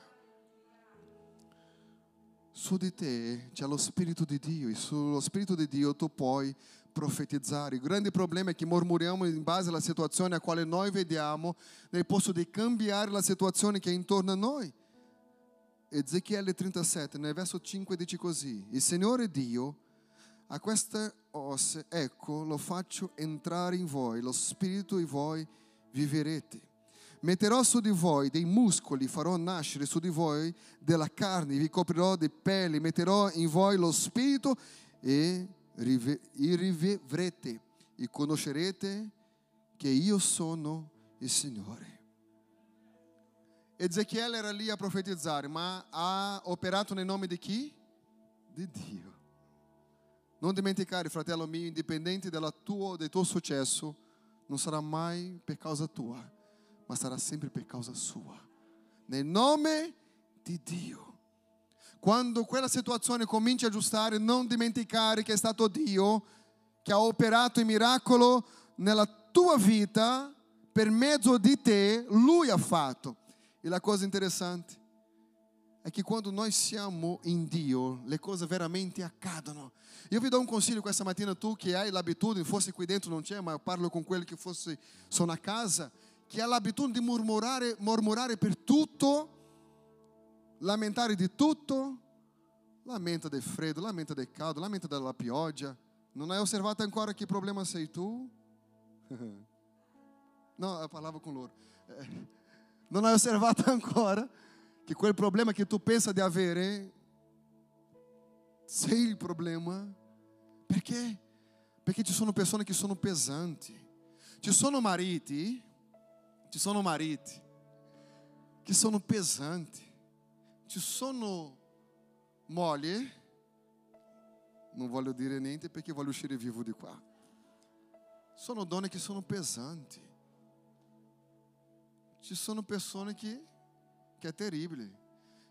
Su di te c'è lo Spirito di Dio e sullo Spirito di Dio tu puoi profetizzare. Il grande problema è che mormoriamo in base alla situazione a quale noi vediamo, nel posto di cambiare la situazione che è intorno a noi. Ezechiele 37, nel verso 5 dice così, il Signore Dio a queste ossa, ecco, lo faccio entrare in voi, lo spirito e voi viverete. Metterò su di voi dei muscoli, farò nascere su di voi della carne, vi coprirò di pelle, metterò in voi lo spirito e rivivrete e conoscerete che io sono il Signore. Ezechiele era lì a profetizzare, ma ha operato nel nome di chi? Di Dio. Non dimenticare, fratello mio, indipendente tuo, del tuo successo, non sarà mai per causa tua, ma sarà sempre per causa sua. Nel nome di Dio. Quando quella situazione comincia a aggiustare, non dimenticare che è stato Dio che ha operato il miracolo nella tua vita per mezzo di te, Lui ha fatto. E la cosa interessante è che quando noi siamo in Dio, le cose veramente accadono. Io vi do un consiglio questa mattina, tu che hai l'abitudine, forse qui dentro non c'è, ma parlo con quelli che forse sono a casa, che ha l'abitudine di mormorare, mormorare per tutto, lamentare di tutto, lamenta del freddo, lamenta del caldo, lamenta della pioggia. Non hai osservato ancora che problema sei tu? No, eu parlavo com loro. Non hai osservato ancora che quel problema che tu pensa di avere sei il problema? Perché? Perché ci sono persone che sono pesanti. Ci sono mariti, ci sono mariti che sono pesanti. Ci sono mogli, non voglio dire niente perché voglio uscire vivo di qua. Sono donne che sono pesanti. Ci sono persone che, che è terribile.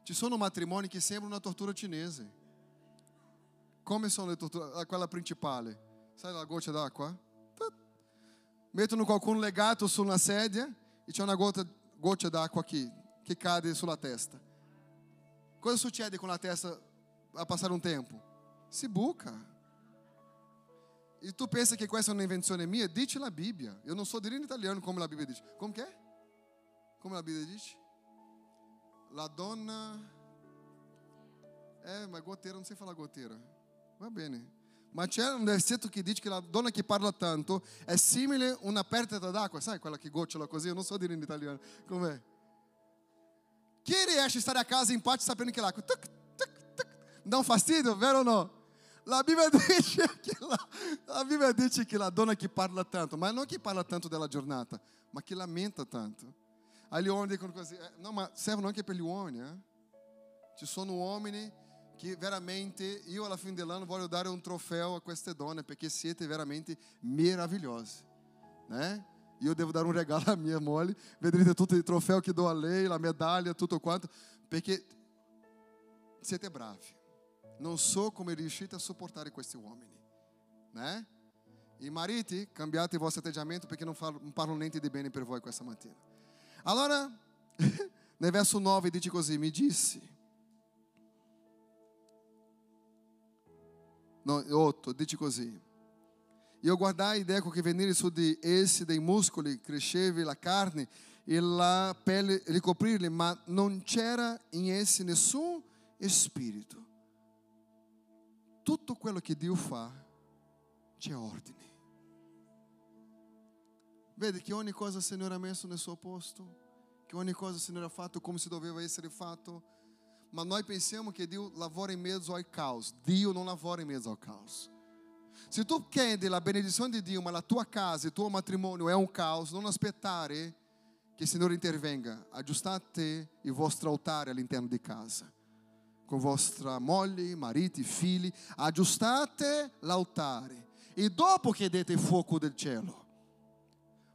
Ci sono matrimoni che sembrano una tortura cinese. Come sono le torture? Quella principale. Sai la goccia d'acqua? Mettono qualcuno legato su una sedia e c'è una gota, goccia d'acqua aqui che cade sulla testa. Cosa succede con la testa a passare un tempo? Si buca. E tu pensa che questa è un'invenzione mia? Dice la Bibbia. Eu não sou direito italiano como a Bíblia diz. Como que é? Come la Bibbia dice? la donna... Eh, ma goteira, non sai falar goteira. Va bene. Ma c'è un versetto che dice che la donna che parla tanto è simile a una perdita d'acqua, sai quella che gocciola così? Io non so dire in italiano. Com'è? Chi riesce a stare a casa in pace sapendo che l'acqua tuc, tuc, tuc, dà un fastidio, vero o no? La Bibbia, dice che la, la Bibbia dice che la parla tanto, ma non che parla tanto della giornata, ma che lamenta tanto. Aí gli uomini dicono così, eh, no ma servono anche per gli uomini, eh? Ci sono uomini che veramente io alla fine dell'anno voglio dare un trofeo a queste donne perché siete veramente meravigliose, né? Io devo dare un regalo a mia moglie, vedrete tutti i trofei che do a lei, la medaglia, tutto quanto, perché siete bravi. Non so come riuscite a sopportare questi uomini, né? I mariti, cambiate il vostro atteggiamento perché non, non parlo niente di bene per voi questa mattina. Allora, nel verso 9 dice così, mi disse, no, 8, dice così, io guardai ed ecco che venire su di essi dei muscoli, cresceva la carne e la pelle ricoprirli, ma non c'era in essi nessun spirito. Tutto quello che Dio fa c'è ordine. Vede che ogni cosa il Signore ha messo nel suo posto, che ogni cosa il Signore ha fatto come si doveva essere fatto, ma noi pensiamo che Dio lavora in mezzo al caos. Dio non lavora in mezzo al caos. Se tu chiedi la benedizione di Dio, ma la tua casa, il tuo matrimonio è un caos, non aspettare che il Signore intervenga. Aggiustate il vostro altare all'interno di casa. Con vostra moglie, mariti, figli. Aggiustate l'altare. E dopo chiedete il fuoco del cielo.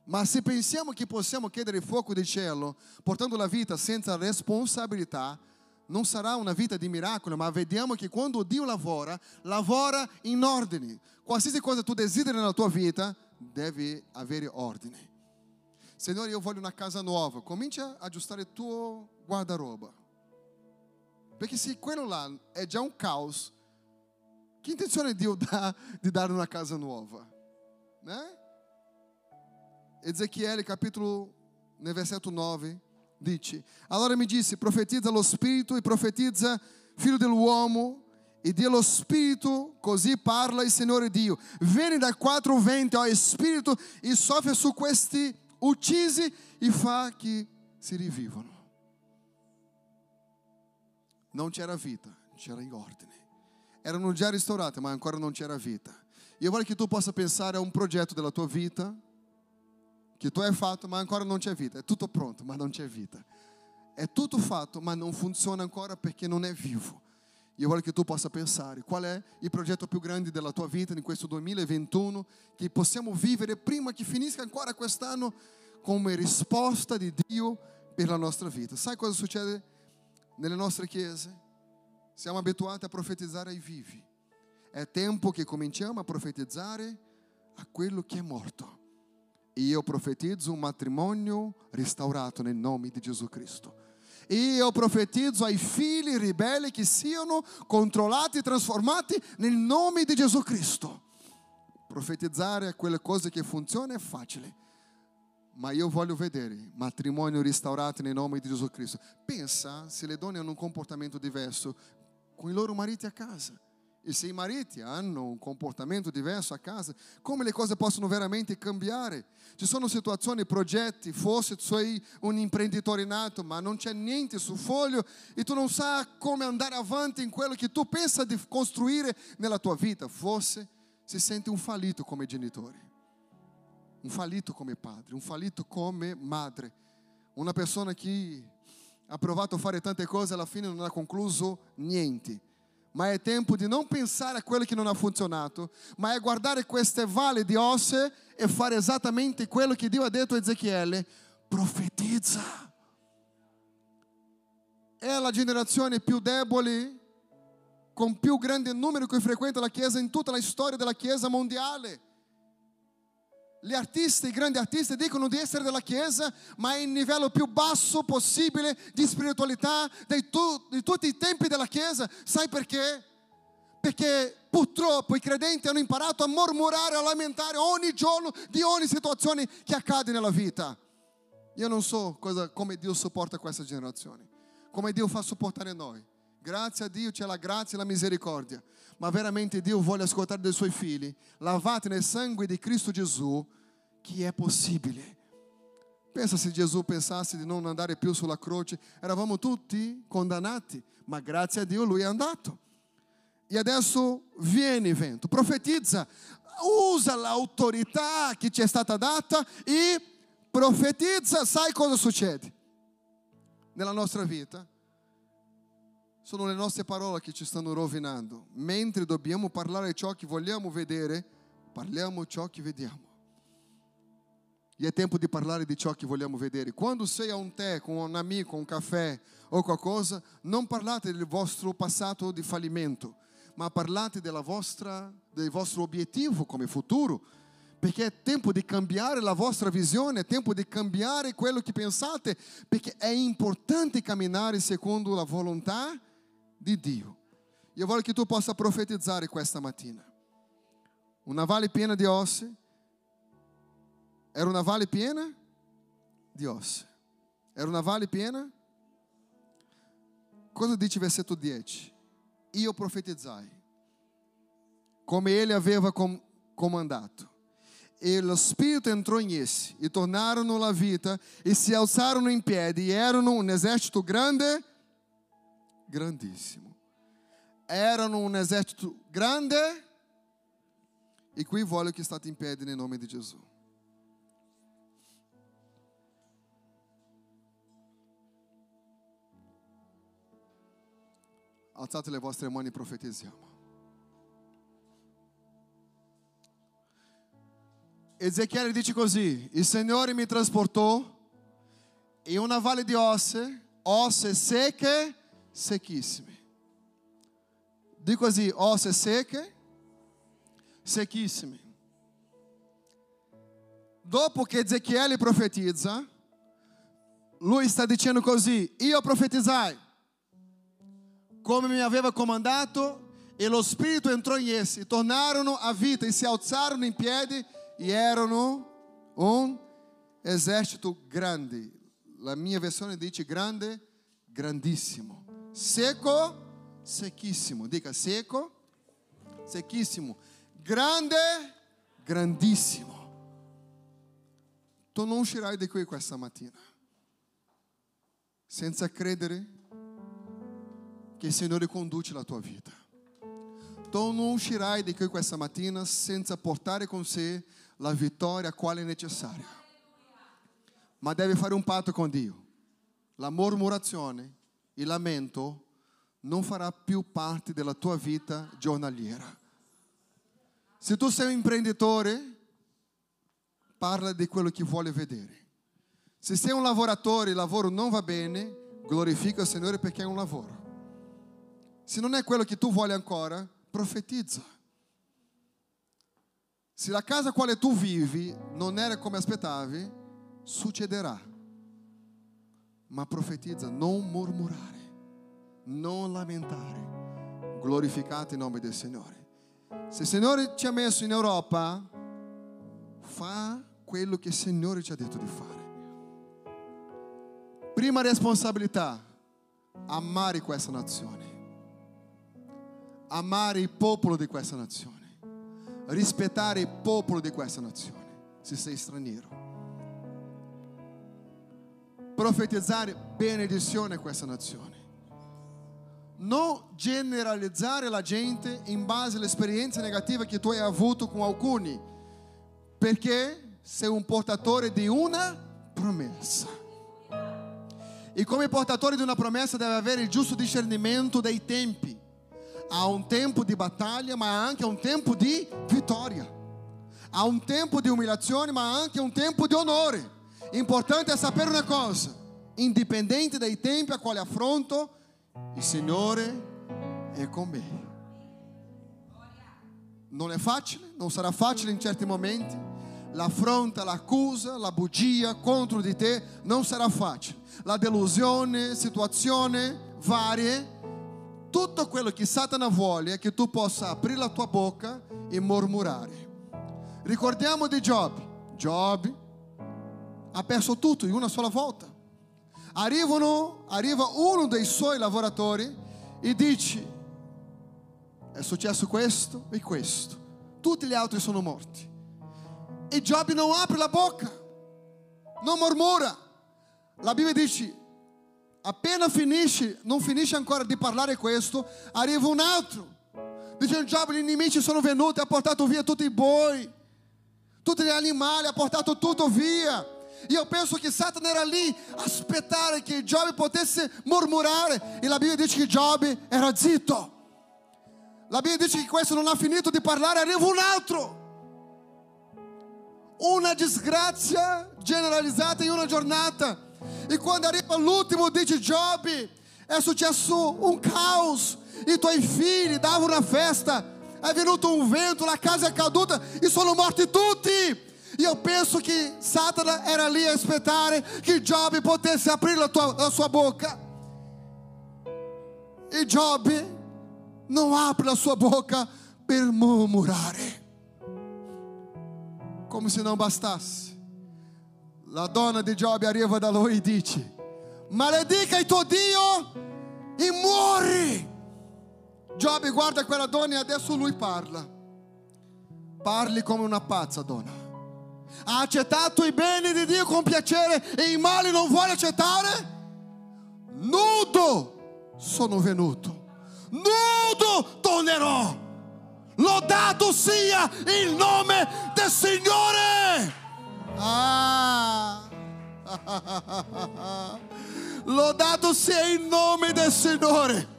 Ma se pensiamo che possiamo chiedere fuoco del cielo portando la vita senza responsabilità, non sarà una vita di miracolo, ma vediamo che quando Dio lavora, lavora in ordine. Qualsiasi cosa tu desideri nella tua vita, deve avere ordine. Signore, io voglio una casa nuova. Comincia a aggiustare il tuo guardaroba. Perché se quello là è già un caos, che intenzione Dio dà di dare una casa nuova? Né? Ezechiele capitolo, nel versetto 9, dice, allora mi disse, profetizza lo Spirito e profetizza figlio dell'uomo e dia lo Spirito, così parla il Signore Dio. Vieni dai quattro venti, ó Spirito, e soffia su questi uccisi e fa che si rivivano. Non c'era vita, c'era in ordine. Erano già restaurate, ma ancora non c'era vita. Io voglio che tu possa pensare a un progetto della tua vita, che tu hai fatto, ma ancora non c'è vita. È tutto pronto, ma non c'è vita. È tutto fatto, ma non funziona ancora perché non è vivo. Io voglio che tu possa pensare qual è il progetto più grande della tua vita in questo 2021, che possiamo vivere prima che finisca ancora quest'anno come risposta di Dio per la nostra vita. Sai cosa succede nelle nostre chiese? Siamo abituati a profetizzare ai vivi. È tempo che cominciamo a profetizzare a quello che è morto. E io profetizzo un matrimonio restaurato nel nome di Gesù Cristo. E io profetizzo ai figli ribelli che siano controllati e trasformati nel nome di Gesù Cristo. Profetizzare quelle cose che funzionano è facile, ma io voglio vedere matrimonio restaurato nel nome di Gesù Cristo. Pensa se le donne hanno un comportamento diverso con i loro mariti a casa. E se i mariti hanno un comportamento diverso a casa, come le cose possono veramente cambiare? Ci sono situazioni, progetti, forse sei un imprenditore nato, ma non c'è niente sul foglio e tu non sai come andare avanti in quello che tu pensa di costruire nella tua vita. Forse si sente un fallito come genitore, un fallito come padre, un fallito come madre, una persona che ha provato a fare tante cose e alla fine non ha concluso niente ma è tempo di non pensare a quello che non ha funzionato, ma è guardare queste valli di ossa e fare esattamente quello che Dio ha detto a Ezechiele, profetizza. È la generazione più debole, con più grande numero che frequenta la Chiesa in tutta la storia della Chiesa mondiale. Gli artisti, i grandi artisti dicono di essere della Chiesa, ma è il livello più basso possibile di spiritualità di, tu, di tutti i tempi della Chiesa. Sai perché? Perché purtroppo i credenti hanno imparato a mormorare, a lamentare ogni giorno di ogni situazione che accade nella vita. Io non so cosa, come Dio sopporta questa generazione. come Dio fa sopportare noi. Grazie a Dio c'è la grazia e la misericordia, ma veramente Dio vuole ascoltare dei suoi figli, lavati nel sangue di Cristo Gesù, che è possibile. Pensa se Gesù pensasse di non andare più sulla croce, eravamo tutti condannati, ma grazie a Dio lui è andato. E adesso vieni vento, profetizza, usa l'autorità che ti è stata data e profetizza, sai cosa succede nella nostra vita? Sono le nostre parole che ci stanno rovinando. Mentre dobbiamo parlare ciò che vogliamo vedere, parliamo ciò che vediamo. E è tempo di parlare di ciò che vogliamo vedere. Quando sei a un tè con un amico, un caffè o qualcosa, non parlate del vostro passato di fallimento, ma parlate vostra, del vostro obiettivo come futuro. Perché è tempo di cambiare la vostra visione, è tempo di cambiare quello che pensate, perché è importante camminare secondo la volontà di Dio. Io voglio che tu possa profetizzare questa mattina. Una valle piena di ossa era una valle piena di ossa. Era una valle piena? Cosa dice il versetto 10? Io profetizzai, come ele aveva com comandato. E lo Spirito entrou em essi, e tornarono la vita, e se alzarono in piedi, e erano un esercito grande, grandissimo. Erano un esercito grande, e qui voglio che state in piedi nel nome di Gesù. Alzate le vostre mani e profetizziamo. Ezechiele dice così: Il Signore mi trasportò in una valle di ossa, ossa secche, secchissime. Dico così: ossa secche, secchissime. Dopo che Ezechiele profetizza, lui sta dicendo così: Io profetizzai come mi aveva comandato, e lo Spirito entrò in essi, tornarono a vita e si alzarono in piedi e erano un esercito grande. La mia versione dice grande, grandissimo. Seco, secchissimo. Dica seco, secchissimo. Grande, grandissimo. Tu non uscirai di qui questa mattina senza credere che il Signore conduce la tua vita. Tu non uscirai di qui questa mattina senza portare con sé la vittoria quale è necessaria. Ma devi fare un patto con Dio. La mormurazione, il lamento non farà più parte della tua vita giornaliera. Se tu sei un imprenditore, parla di quello che vuole vedere. Se sei un lavoratore e il lavoro non va bene, glorifica il Signore perché è un lavoro. Se non è quello che tu vuoi ancora, profetizza. Se la casa quale tu vivi non era come aspettavi, succederà. Ma profetizza, non murmurare, non lamentare. Glorificate il nome del Signore. Se il Signore ti ha messo in Europa, fa quello che il Signore ti ha detto di fare. Prima responsabilità, amare questa nazione amare il popolo di questa nazione, rispettare il popolo di questa nazione, se sei straniero. Profetizzare benedizione a questa nazione. Non generalizzare la gente in base all'esperienza negativa che tu hai avuto con alcuni, perché sei un portatore di una promessa. E come portatore di una promessa deve avere il giusto discernimento dei tempi há um tempo de batalha, mas anche um tempo de vitória. Há um tempo de humilhação, mas anche um tempo de honor. Importante é saber uma coisa: independente dei tempi a quale affronto, il Signore è con me. Non è facile, non sarà facile in certi momenti. L'affronta, l'accusa, la bugia contro di te non sarà facile. La delusione, situazioni varie tutto quello che Satana vuole è che tu possa aprire la tua bocca e mormorare. Ricordiamo di Giobbe. Giobbe ha perso tutto in una sola volta. Arrivano, arriva uno dei suoi lavoratori e dice, è successo questo e questo, tutti gli altri sono morti. E Giobbe non apre la bocca, non mormora. La Bibbia dice, appena finisce, non finisce ancora di parlare questo, arriva un altro. Dicendo, Giobbe, gli nemici sono venuti, ha portato via tutti i boi, tutti gli animali, ha portato tutto via. E eu penso che Satana era lì a aspettare che Giobbe potesse. E la Bibbia dice che Giobbe era zitto. La Bibbia dice che questo non ha finito di parlare, arriva un altro. Una disgrazia generalizzata in una giornata. E quando arriva l'ultimo dice Giobbe, è successo un caos. I tuoi figli davano una festa. È venuto un vento, la casa è caduta e sono morti tutti. E eu penso que Satana era ali a aspettare che Job potesse aprire la, tua, la sua boca. E Job não abre a sua boca per murmurare. Come se não bastasse. La donna di Job arriva da lui e dice: Maledica il tuo Dio e muori. Job guarda quella donna e adesso lui parla. Parli come una pazza, donna. Ha accettato i beni di Dio con piacere e i mali non vuole accettare? Nudo sono venuto, nudo tornerò. Lodato sia il nome del Signore. Ah. Lodato sia il nome del Signore.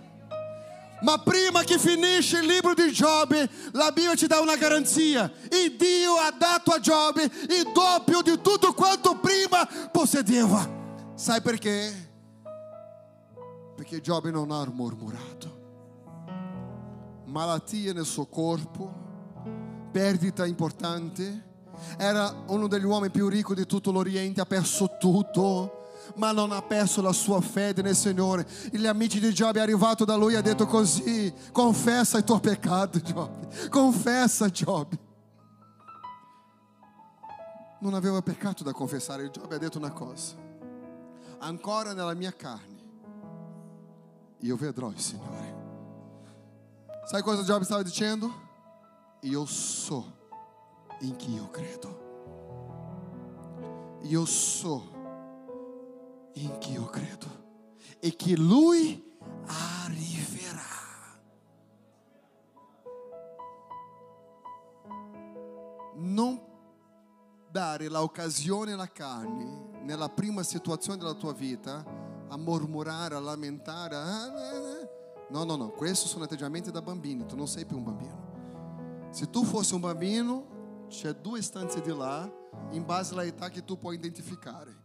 Ma prima che finisce il libro di Giobbe, la Bibbia ci dà una garanzia. E Dio ha dato a Giobbe il doppio di tutto quanto prima possedeva. Sai perché? Perché Giobbe non ha mormurato. Malattia nel suo corpo, perdita importante. Era uno degli uomini più ricchi di tutto l'Oriente, ha perso tutto ma non ha perso la sua fede nel Signore. E gli amici di Giobbe è arrivato da lui e ha detto così, confessa il tuo peccato Giobbe, confessa Giobbe. Non aveva peccato da confessare, Giobbe ha detto una cosa, ancora nella mia carne, io vedrò il Signore. Sai cosa Giobbe stava dicendo? Io so in chi io credo. Io so em que eu credo e que Lui arriverà. Non dare l'occasione alla carne, nella prima situazione della tua vita, a mormorare, a lamentare. Ah, ah, ah. No, no, no, questi sono atteggiamenti da bambini, tu non sei più un bambino. Se tu fosse un bambino, c'è due stanze di là, in base all'età che tu puoi identificare.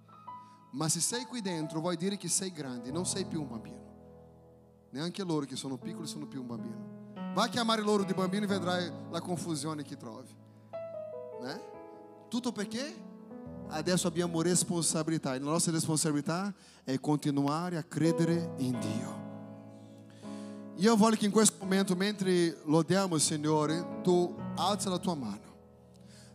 Ma se sei qui dentro, vuoi dire che sei grande, non sei più un bambino. Neanche loro che sono piccoli sono più un bambino. Vai a chiamare loro di bambino e vedrai la confusione che trovi. Né? Tutto perché adesso abbiamo responsabilità e la nostra responsabilità è continuare a credere in Dio. Io voglio che in questo momento, mentre lodiamo il Signore, tu alzi la tua mano.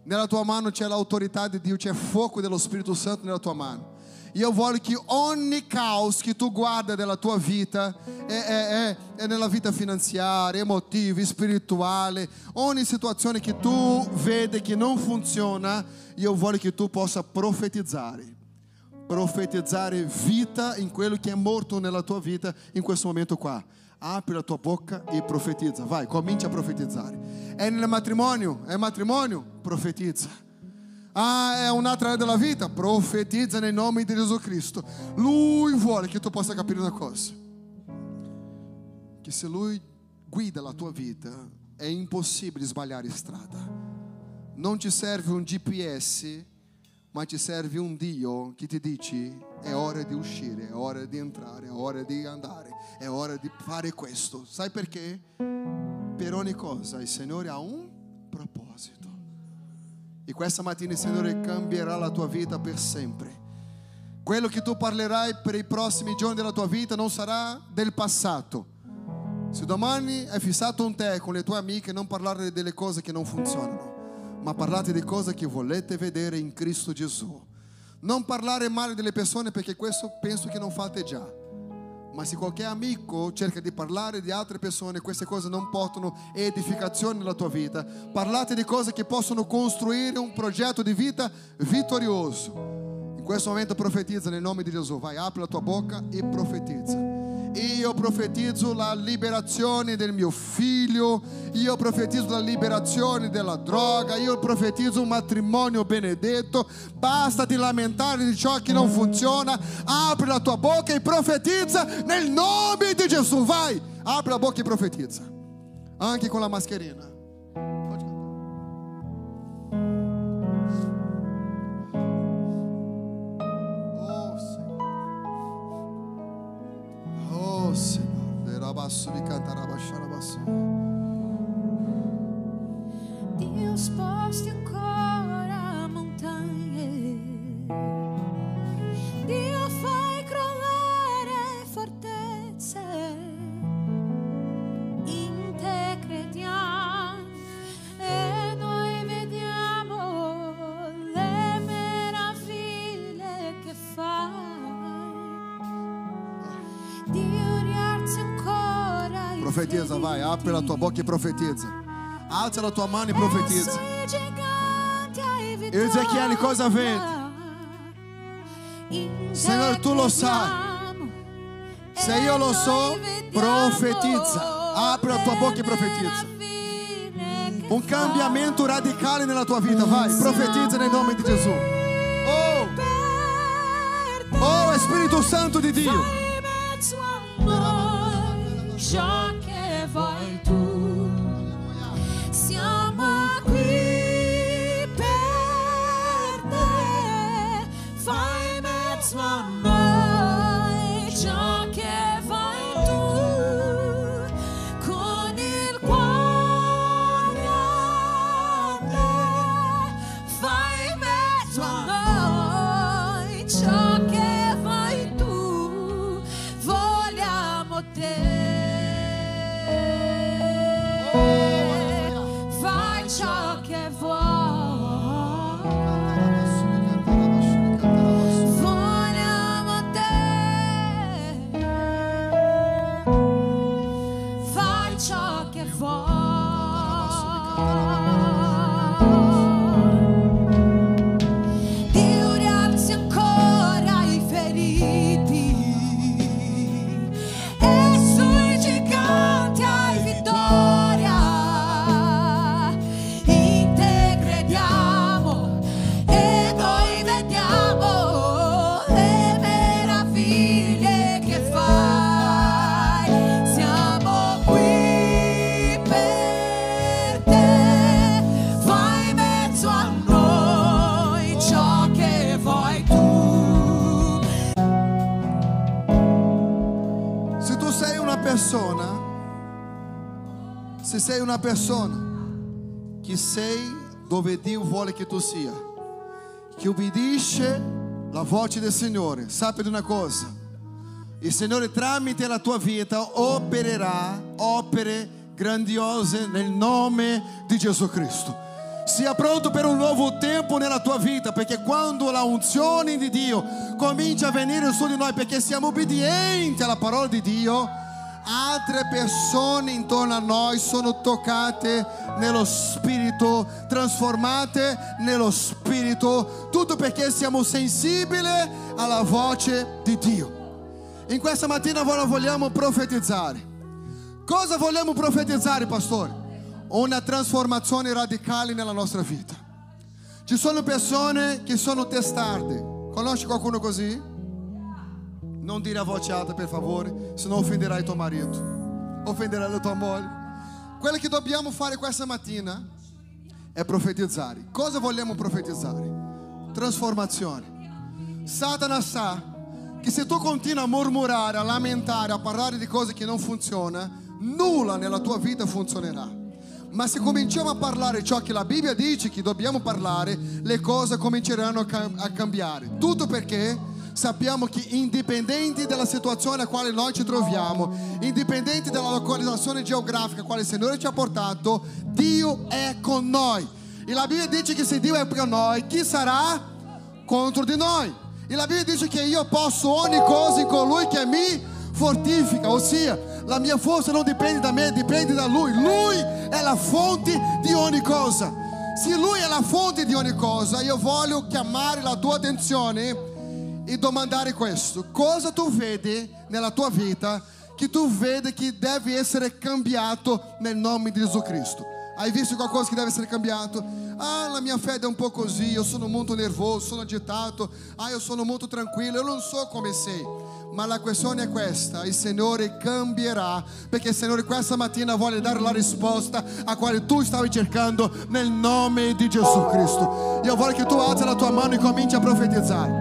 Nella tua mano c'è l'autorità di Dio, c'è fuoco dello Spirito Santo nella tua mano. E eu voglio che ogni caos que tu guarda della tua vita è, è, è, è nella vita finanziaria, emotiva, spirituale, ogni situazione che tu vedi che non funziona, io voglio che tu possa profetizzare. Profetizzare vita in quello che è morto nella tua vita in questo momento qua. Apri la tua bocca e profetizza. Vai, comincia a profetizzare. È nel matrimonio? È matrimonio? Profetizza Ah, è un'altra area della vita? Profetizza nel nome di Gesù Cristo. Lui vuole che tu possa capire una cosa. Che se Lui guida la tua vita è impossibile sbagliare strada. Non ti serve un GPS, ma ti serve un Dio che ti dice è ora di uscire, è ora di entrare, è ora di andare, è ora di fare questo. Sai perché? Per ogni cosa il Signore ha un. E questa mattina il Signore cambierà la tua vita per sempre. Quello che tu parlerai per i prossimi giorni della tua vita non sarà del passato. Se domani hai fissato un tè con le tue amiche, non parlare delle cose che non funzionano, ma parlate di cose che volete vedere in Cristo Gesù. Non parlare male delle persone perché questo penso che non fate già. Ma se qualche amico cerca di parlare di altre persone, queste cose non portano edificazione nella tua vita. Parlate di cose che possono costruire un progetto di vita vittorioso. In questo momento profetizza nel nome di Gesù. Vai, apri la tua bocca e profetizza. Io profetizzo la liberazione del mio figlio, io profetizzo la liberazione della droga, io profetizzo un matrimonio benedetto. Basta di lamentare di ciò che non funziona. Apri la tua bocca e profetizza nel nome di Gesù. Vai, apri la bocca e profetizza. Anche con la mascherina. Subcantarabacharabassu. Profetiza, vai, apri la tua bocca e profetizza. Alza la tua mano e profetizza. Giganti hai Ezechiele, cosa? In Signore, tu lo sai. Se e io lo so, vediamo profetizza. Apri la tua bocca e profetizza. che Un cambiamento radicale nella tua vita, vai, profetizza nel nome di Gesù. Oh, oh Spirito Santo di Dio. Persona che sei dove Dio vuole che tu sia, che obbedisce la voce del Signore, sappi una cosa, il Signore tramite la tua vita opererà opere grandiose nel nome di Gesù Cristo. Sia pronto per un nuovo tempo nella tua vita, perché quando la unzione di Dio comincia a venire su di noi, perché siamo obbedienti alla parola di Dio, altre persone intorno a noi sono toccate nello spirito, trasformate nello spirito, tutto perché siamo sensibili alla voce di Dio. In questa mattina noi vogliamo profetizzare. Cosa vogliamo profetizzare, pastore? Una trasformazione radicale nella nostra vita. Ci sono persone che sono testarde. Conosci qualcuno così? Non dire a voce alta, per favore, senão offenderai tuo marito, offenderai la tua moglie. Quello che dobbiamo fare questa mattina è profetizzare. Cosa vogliamo profetizzare? Trasformazione. Satana sa che se tu continui a mormorare, a lamentare, a parlare di cose che non funzionano, nulla nella tua vita funzionerà. Ma se cominciamo a parlare ciò che la Bibbia dice che dobbiamo parlare, le cose cominceranno a, cam- a cambiare. Tutto perché sappiamo che indipendenti dalla situazione nella quale noi ci troviamo, indipendenti dalla localizzazione geografica a quale il Signore ci ha portato, Dio è con noi. E la Bibbia dice che se Dio è con noi, chi sarà contro di noi. E la Bibbia dice che io posso ogni cosa in colui che mi fortifica, ossia la mia forza non dipende da me, dipende da Lui. Lui è la fonte di ogni cosa. Se Lui è la fonte di ogni cosa, io voglio chiamare la tua attenzione e domandare questo: cosa tu vedi nella tua vita che tu vedi che deve essere cambiato nel nome di Gesù Cristo? Hai visto qualcosa che deve essere cambiato? Ah, la mia fede è un po' così, io sono molto nervoso, sono agitato, ah, io sono molto tranquillo, io non so come sei. Ma la questione è questa, il Signore cambierà, perché il Signore questa mattina vuole dare la risposta a quale tu stavi cercando nel nome di Gesù Cristo. Io voglio che tu alzi la tua mano e cominci a profetizzare.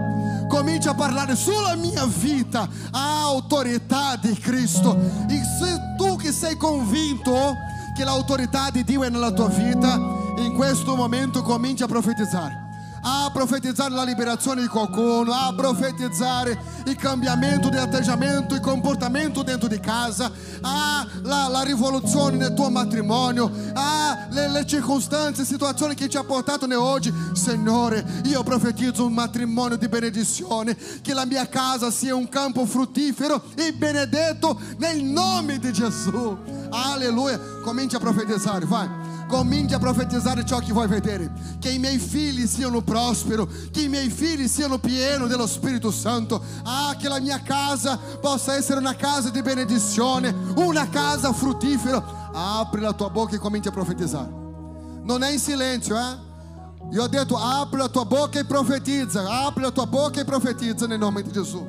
Cominci a parlare sulla mia vita a autorità di Cristo. E se tu che sei convinto che l'autorità di Dio è nella tua vita, in questo momento cominci a profetizzare. A profetizzare la liberazione di qualcuno, a profetizzare il cambiamento di atteggiamento e comportamento dentro di casa, a la, la rivoluzione nel tuo matrimonio, a le, le circostanze, situazioni che ci ha portato ne oggi. Signore, io profetizzo un matrimonio di benedizione, che la mia casa sia un campo fruttifero e benedetto nel nome di Gesù. Alleluia. Cominci a profetizzare, vai. Cominci a profetizzare ciò che vuoi vedere. Che i miei figli siano prosperi, che i miei figli siano pieni dello Spirito Santo. Ah, che la mia casa possa essere una casa di benedizione, una casa fruttifera. Apri la tua bocca e cominci a profetizzare. Non è in silenzio, eh? Io ho apri la tua bocca e profetizza, apri la tua bocca e profetizza nel nome di Gesù.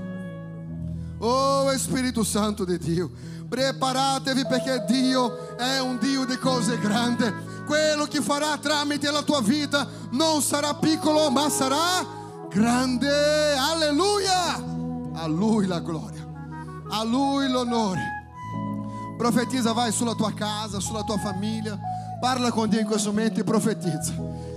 Oh Spirito Santo di Dio, preparatevi perché Dio è un Dio di cose grandi. Quello che farà tramite la tua vita non sarà piccolo, ma sarà grande. Alleluia! A Lui la gloria, a Lui l'onore. Profetizza, vai sulla tua casa, sulla tua famiglia. Parla con Dio in questo momento e profetizza.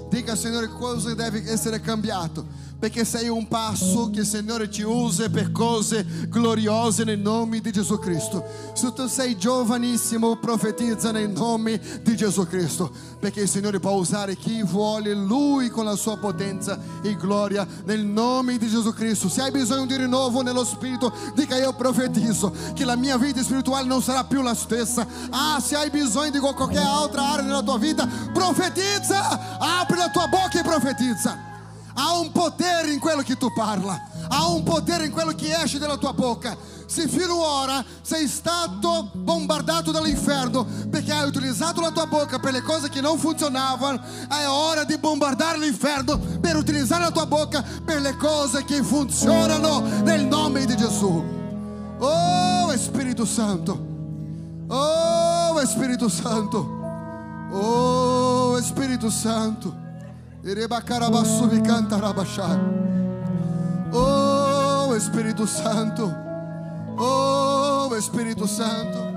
Dica, Signore, cosa deve essere cambiato. Perché sei un passo che il Signore ti usa per cose gloriose nel nome di Gesù Cristo. Se tu sei giovanissimo, profetizza nel nome di Gesù Cristo. Perché il Signore può usare chi vuole Lui con la sua potenza e gloria nel nome di Gesù Cristo. Se hai bisogno di rinnovo nello Spirito, dica io profetizzo che la mia vita spirituale non sarà più la stessa. Ah, se hai bisogno di qualche altra area nella tua vita, profetizza, apri la tua bocca e profetizza. Há um poder em quello que tu parla. Há um poder em quello que esce dalla tua boca. Se fino ora sei stato bombardato dall'inferno perché hai utilizzato la tua bocca per le cose che non funzionavano, è ora di bombardare l'inferno per utilizzare la tua bocca per le cose che funzionano nel nome di Gesù. Oh Spirito Santo. Oh Spirito Santo. Oh Spirito Santo. Oh Espírito Santo, oh Espírito Santo.